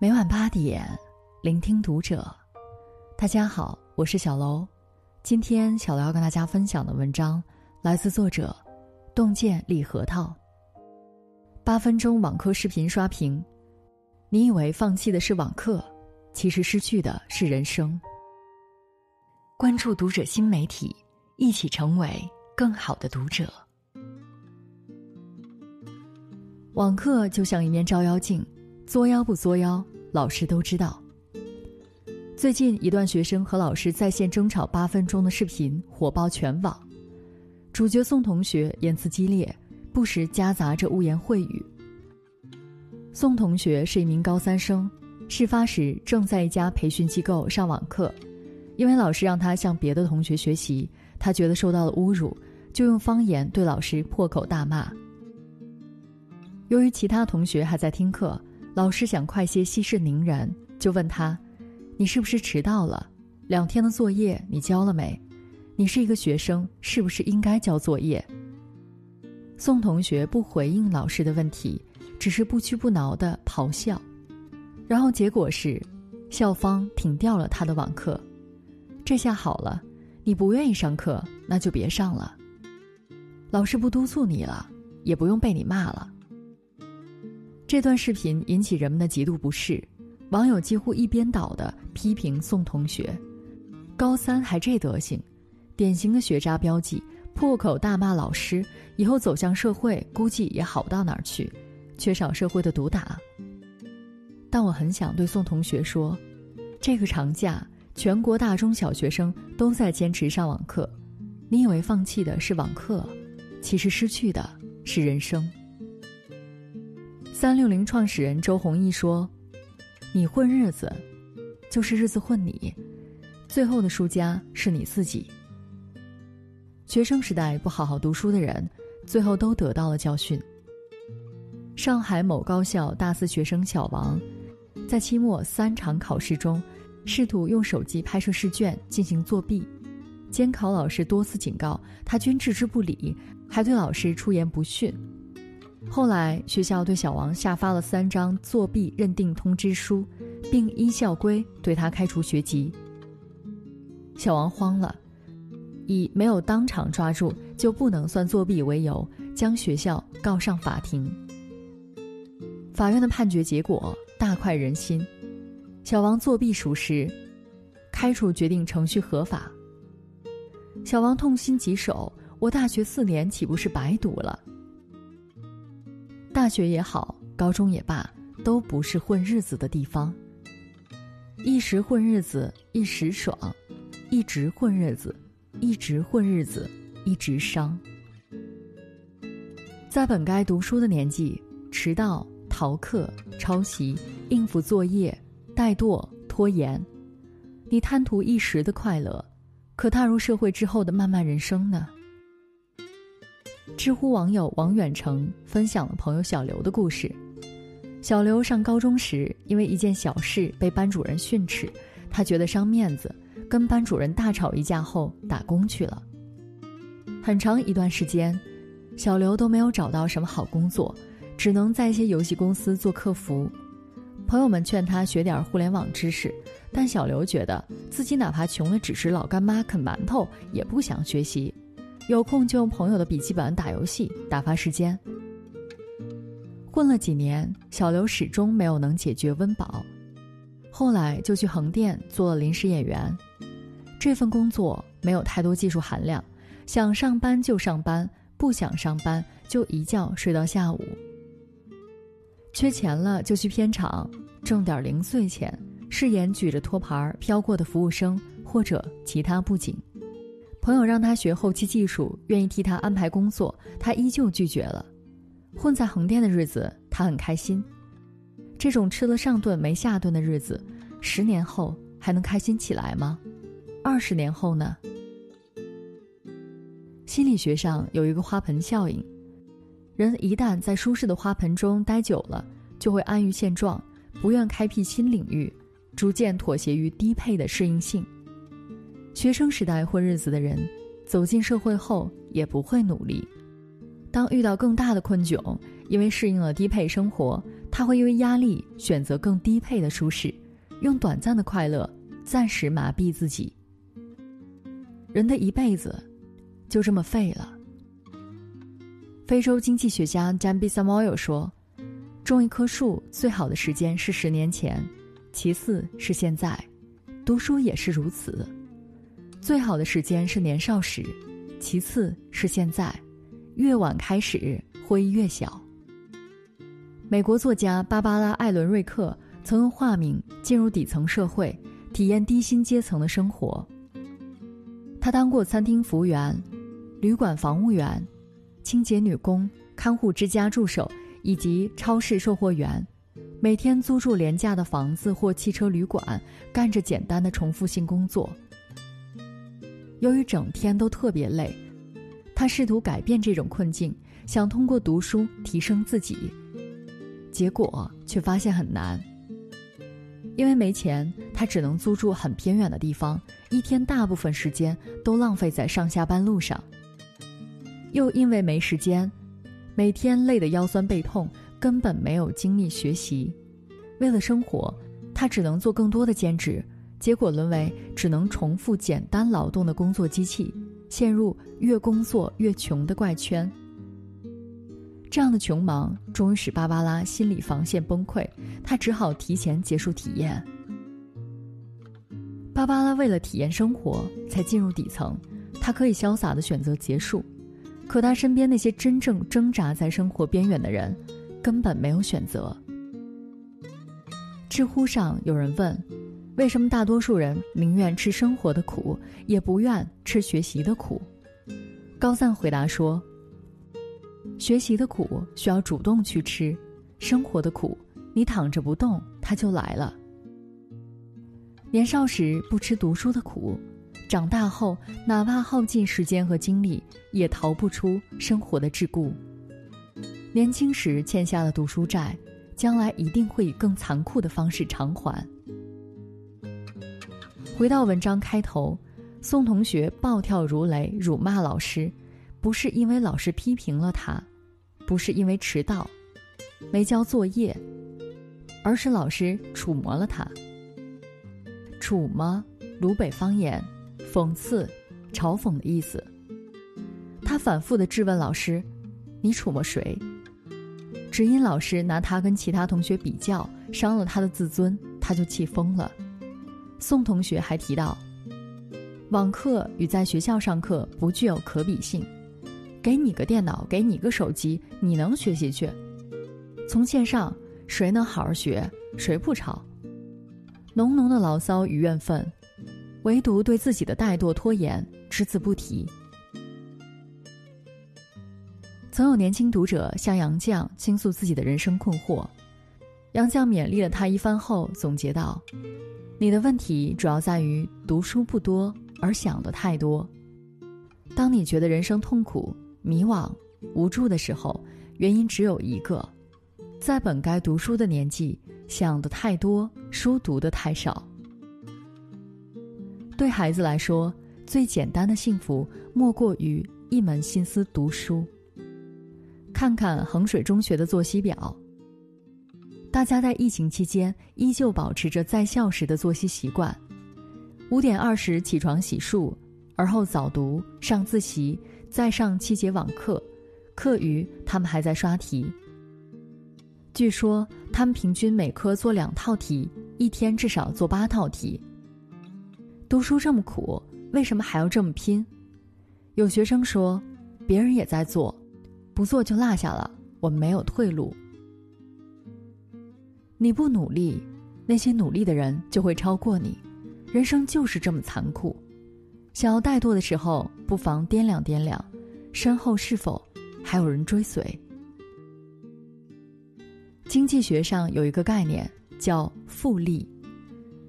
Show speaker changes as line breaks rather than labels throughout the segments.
每晚八点，聆听读者。大家好，我是小楼。今天小楼要跟大家分享的文章来自作者洞见李核桃。八分钟网课视频刷屏，你以为放弃的是网课，其实失去的是人生。关注读者新媒体，一起成为更好的读者。网课就像一面照妖镜。作妖不作妖，老师都知道。最近一段学生和老师在线争吵八分钟的视频火爆全网，主角宋同学言辞激烈，不时夹杂着污言秽语。宋同学是一名高三生，事发时正在一家培训机构上网课，因为老师让他向别的同学学习，他觉得受到了侮辱，就用方言对老师破口大骂。由于其他同学还在听课。老师想快些息事宁人，就问他：“你是不是迟到了？两天的作业你交了没？你是一个学生，是不是应该交作业？”宋同学不回应老师的问题，只是不屈不挠的咆哮，然后结果是，校方停掉了他的网课。这下好了，你不愿意上课，那就别上了。老师不督促你了，也不用被你骂了。这段视频引起人们的极度不适，网友几乎一边倒的批评宋同学：“高三还这德行，典型的学渣标记，破口大骂老师，以后走向社会估计也好不到哪儿去，缺少社会的毒打。”但我很想对宋同学说：“这个长假，全国大中小学生都在坚持上网课，你以为放弃的是网课，其实失去的是人生。”三六零创始人周鸿祎说：“你混日子，就是日子混你，最后的输家是你自己。”学生时代不好好读书的人，最后都得到了教训。上海某高校大四学生小王，在期末三场考试中，试图用手机拍摄试卷进行作弊，监考老师多次警告他，均置之不理，还对老师出言不逊。后来，学校对小王下发了三张作弊认定通知书，并依校规对他开除学籍。小王慌了，以没有当场抓住就不能算作弊为由，将学校告上法庭。法院的判决结果大快人心，小王作弊属实，开除决定程序合法。小王痛心疾首：“我大学四年岂不是白读了？”大学也好，高中也罢，都不是混日子的地方。一时混日子一时爽，一直混日子，一直混日子一直伤。在本该读书的年纪，迟到、逃课、抄袭、应付作业、怠惰、拖延，你贪图一时的快乐，可踏入社会之后的漫漫人生呢？知乎网友王远成分享了朋友小刘的故事。小刘上高中时，因为一件小事被班主任训斥，他觉得伤面子，跟班主任大吵一架后打工去了。很长一段时间，小刘都没有找到什么好工作，只能在一些游戏公司做客服。朋友们劝他学点互联网知识，但小刘觉得自己哪怕穷的只是老干妈啃馒头，也不想学习。有空就用朋友的笔记本打游戏打发时间。混了几年，小刘始终没有能解决温饱，后来就去横店做了临时演员。这份工作没有太多技术含量，想上班就上班，不想上班就一觉睡到下午。缺钱了就去片场挣点零碎钱，饰演举着托盘飘过的服务生或者其他布景。朋友让他学后期技术，愿意替他安排工作，他依旧拒绝了。混在横店的日子，他很开心。这种吃了上顿没下顿的日子，十年后还能开心起来吗？二十年后呢？心理学上有一个花盆效应，人一旦在舒适的花盆中待久了，就会安于现状，不愿开辟新领域，逐渐妥协于低配的适应性。学生时代混日子的人，走进社会后也不会努力。当遇到更大的困窘，因为适应了低配生活，他会因为压力选择更低配的舒适，用短暂的快乐暂时麻痹自己。人的一辈子就这么废了。非洲经济学家 Jambi Samoyo 说：“种一棵树最好的时间是十年前，其次是现在，读书也是如此。最好的时间是年少时，其次是现在，越晚开始灰越小。”美国作家芭芭拉·艾伦·瑞克曾用化名进入底层社会，体验低薪阶层的生活。他当过餐厅服务员、旅馆房务员、清洁女工、看护之家助手以及超市售货员，每天租住廉价的房子或汽车旅馆，干着简单的重复性工作。由于整天都特别累，他试图改变这种困境，想通过读书提升自己。结果却发现很难，因为没钱，他只能租住很偏远的地方，一天大部分时间都浪费在上下班路上。又因为没时间，每天累得腰酸背痛，根本没有精力学习。为了生活，他只能做更多的兼职，结果沦为只能重复简单劳动的工作机器，陷入越工作越穷的怪圈。这样的穷忙终于使芭芭拉心理防线崩溃，她只好提前结束体验。芭芭拉为了体验生活才进入底层，她可以潇洒的选择结束，可她身边那些真正挣扎在生活边缘的人，根本没有选择。知乎上有人问：为什么大多数人宁愿吃生活的苦，也不愿吃学习的苦？高赞回答说。学习的苦需要主动去吃，生活的苦，你躺着不动，它就来了。年少时不吃读书的苦，长大后哪怕耗尽时间和精力，也逃不出生活的桎梏。年轻时欠下了读书债，将来一定会以更残酷的方式偿还。回到文章开头，宋同学暴跳如雷，辱骂老师。不是因为老师批评了他，不是因为迟到、没交作业，而是老师触摸了他。触摸，鲁北方言，讽刺、嘲讽的意思。他反复的质问老师：“你触摸谁？”只因老师拿他跟其他同学比较，伤了他的自尊，他就气疯了。宋同学还提到，网课与在学校上课不具有可比性。给你个电脑，给你个手机，你能学习去？从线上，谁能好好学？谁不抄？浓浓的牢骚与怨愤，唯独对自己的怠惰拖延只字不提。曾有年轻读者向杨绛倾诉自己的人生困惑，杨绛勉励了他一番后，总结道：“你的问题主要在于读书不多，而想的太多。当你觉得人生痛苦。”迷惘、无助的时候，原因只有一个：在本该读书的年纪，想的太多，书读的太少。对孩子来说，最简单的幸福莫过于一门心思读书。看看衡水中学的作息表，大家在疫情期间依旧保持着在校时的作息习惯：五点二十起床洗漱，而后早读、上自习。再上七节网课，课余他们还在刷题。据说他们平均每科做两套题，一天至少做八套题。读书这么苦，为什么还要这么拼？有学生说，别人也在做，不做就落下了，我们没有退路。你不努力，那些努力的人就会超过你。人生就是这么残酷。想要怠惰的时候，不妨掂量掂量，身后是否还有人追随。经济学上有一个概念叫复利，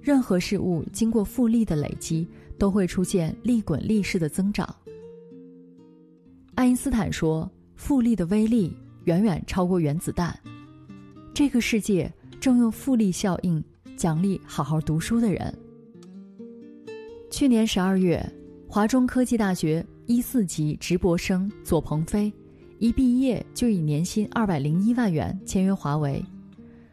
任何事物经过复利的累积，都会出现利滚利式的增长。爱因斯坦说：“复利的威力远远超过原子弹。”这个世界正用复利效应奖励好好读书的人。去年十二月。华中科技大学一四级直博生左鹏飞，一毕业就以年薪二百零一万元签约华为，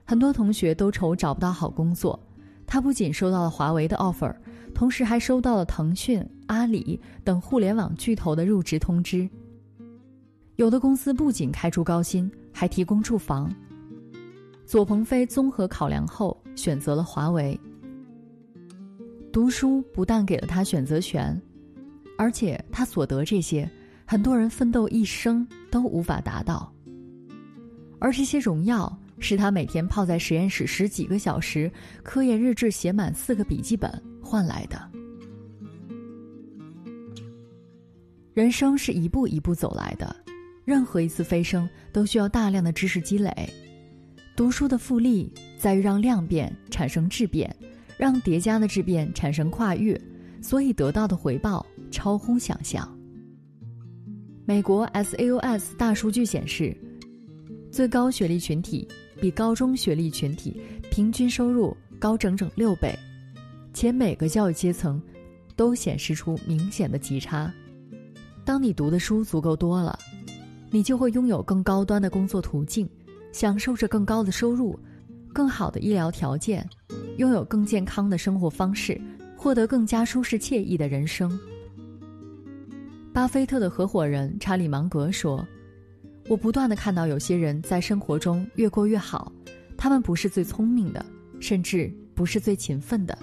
很多同学都愁找不到好工作，他不仅收到了华为的 offer，同时还收到了腾讯、阿里等互联网巨头的入职通知。有的公司不仅开出高薪，还提供住房。左鹏飞综合考量后选择了华为。读书不但给了他选择权，而且他所得这些，很多人奋斗一生都无法达到。而这些荣耀是他每天泡在实验室十几个小时，科研日志写满四个笔记本换来的。人生是一步一步走来的，任何一次飞升都需要大量的知识积累。读书的复利在于让量变产生质变，让叠加的质变产生跨越，所以得到的回报超乎想象。美国 SAOS 大数据显示，最高学历群体比高中学历群体平均收入高整整六倍，且每个教育阶层都显示出明显的级差。当你读的书足够多了，你就会拥有更高端的工作途径。享受着更高的收入、更好的医疗条件，拥有更健康的生活方式，获得更加舒适惬意的人生。巴菲特的合伙人查理芒格说：“我不断的看到有些人在生活中越过越好，他们不是最聪明的，甚至不是最勤奋的，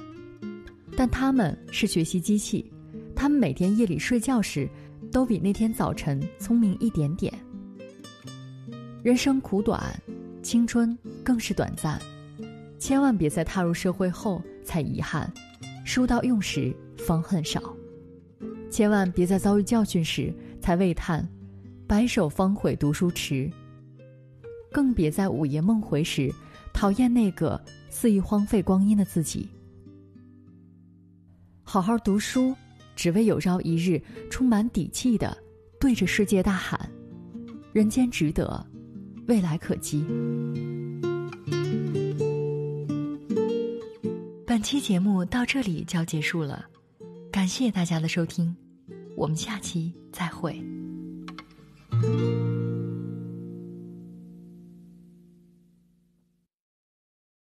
但他们是学习机器，他们每天夜里睡觉时，都比那天早晨聪明一点点。”人生苦短，青春更是短暂，千万别在踏入社会后才遗憾，书到用时方恨少；千万别在遭遇教训时才喟叹，白首方悔读书迟；更别在午夜梦回时讨厌那个肆意荒废光阴的自己。好好读书，只为有朝一日充满底气的对着世界大喊：“人间值得。”未来可期。本期节目到这里就要结束了，感谢大家的收听，我们下期再会。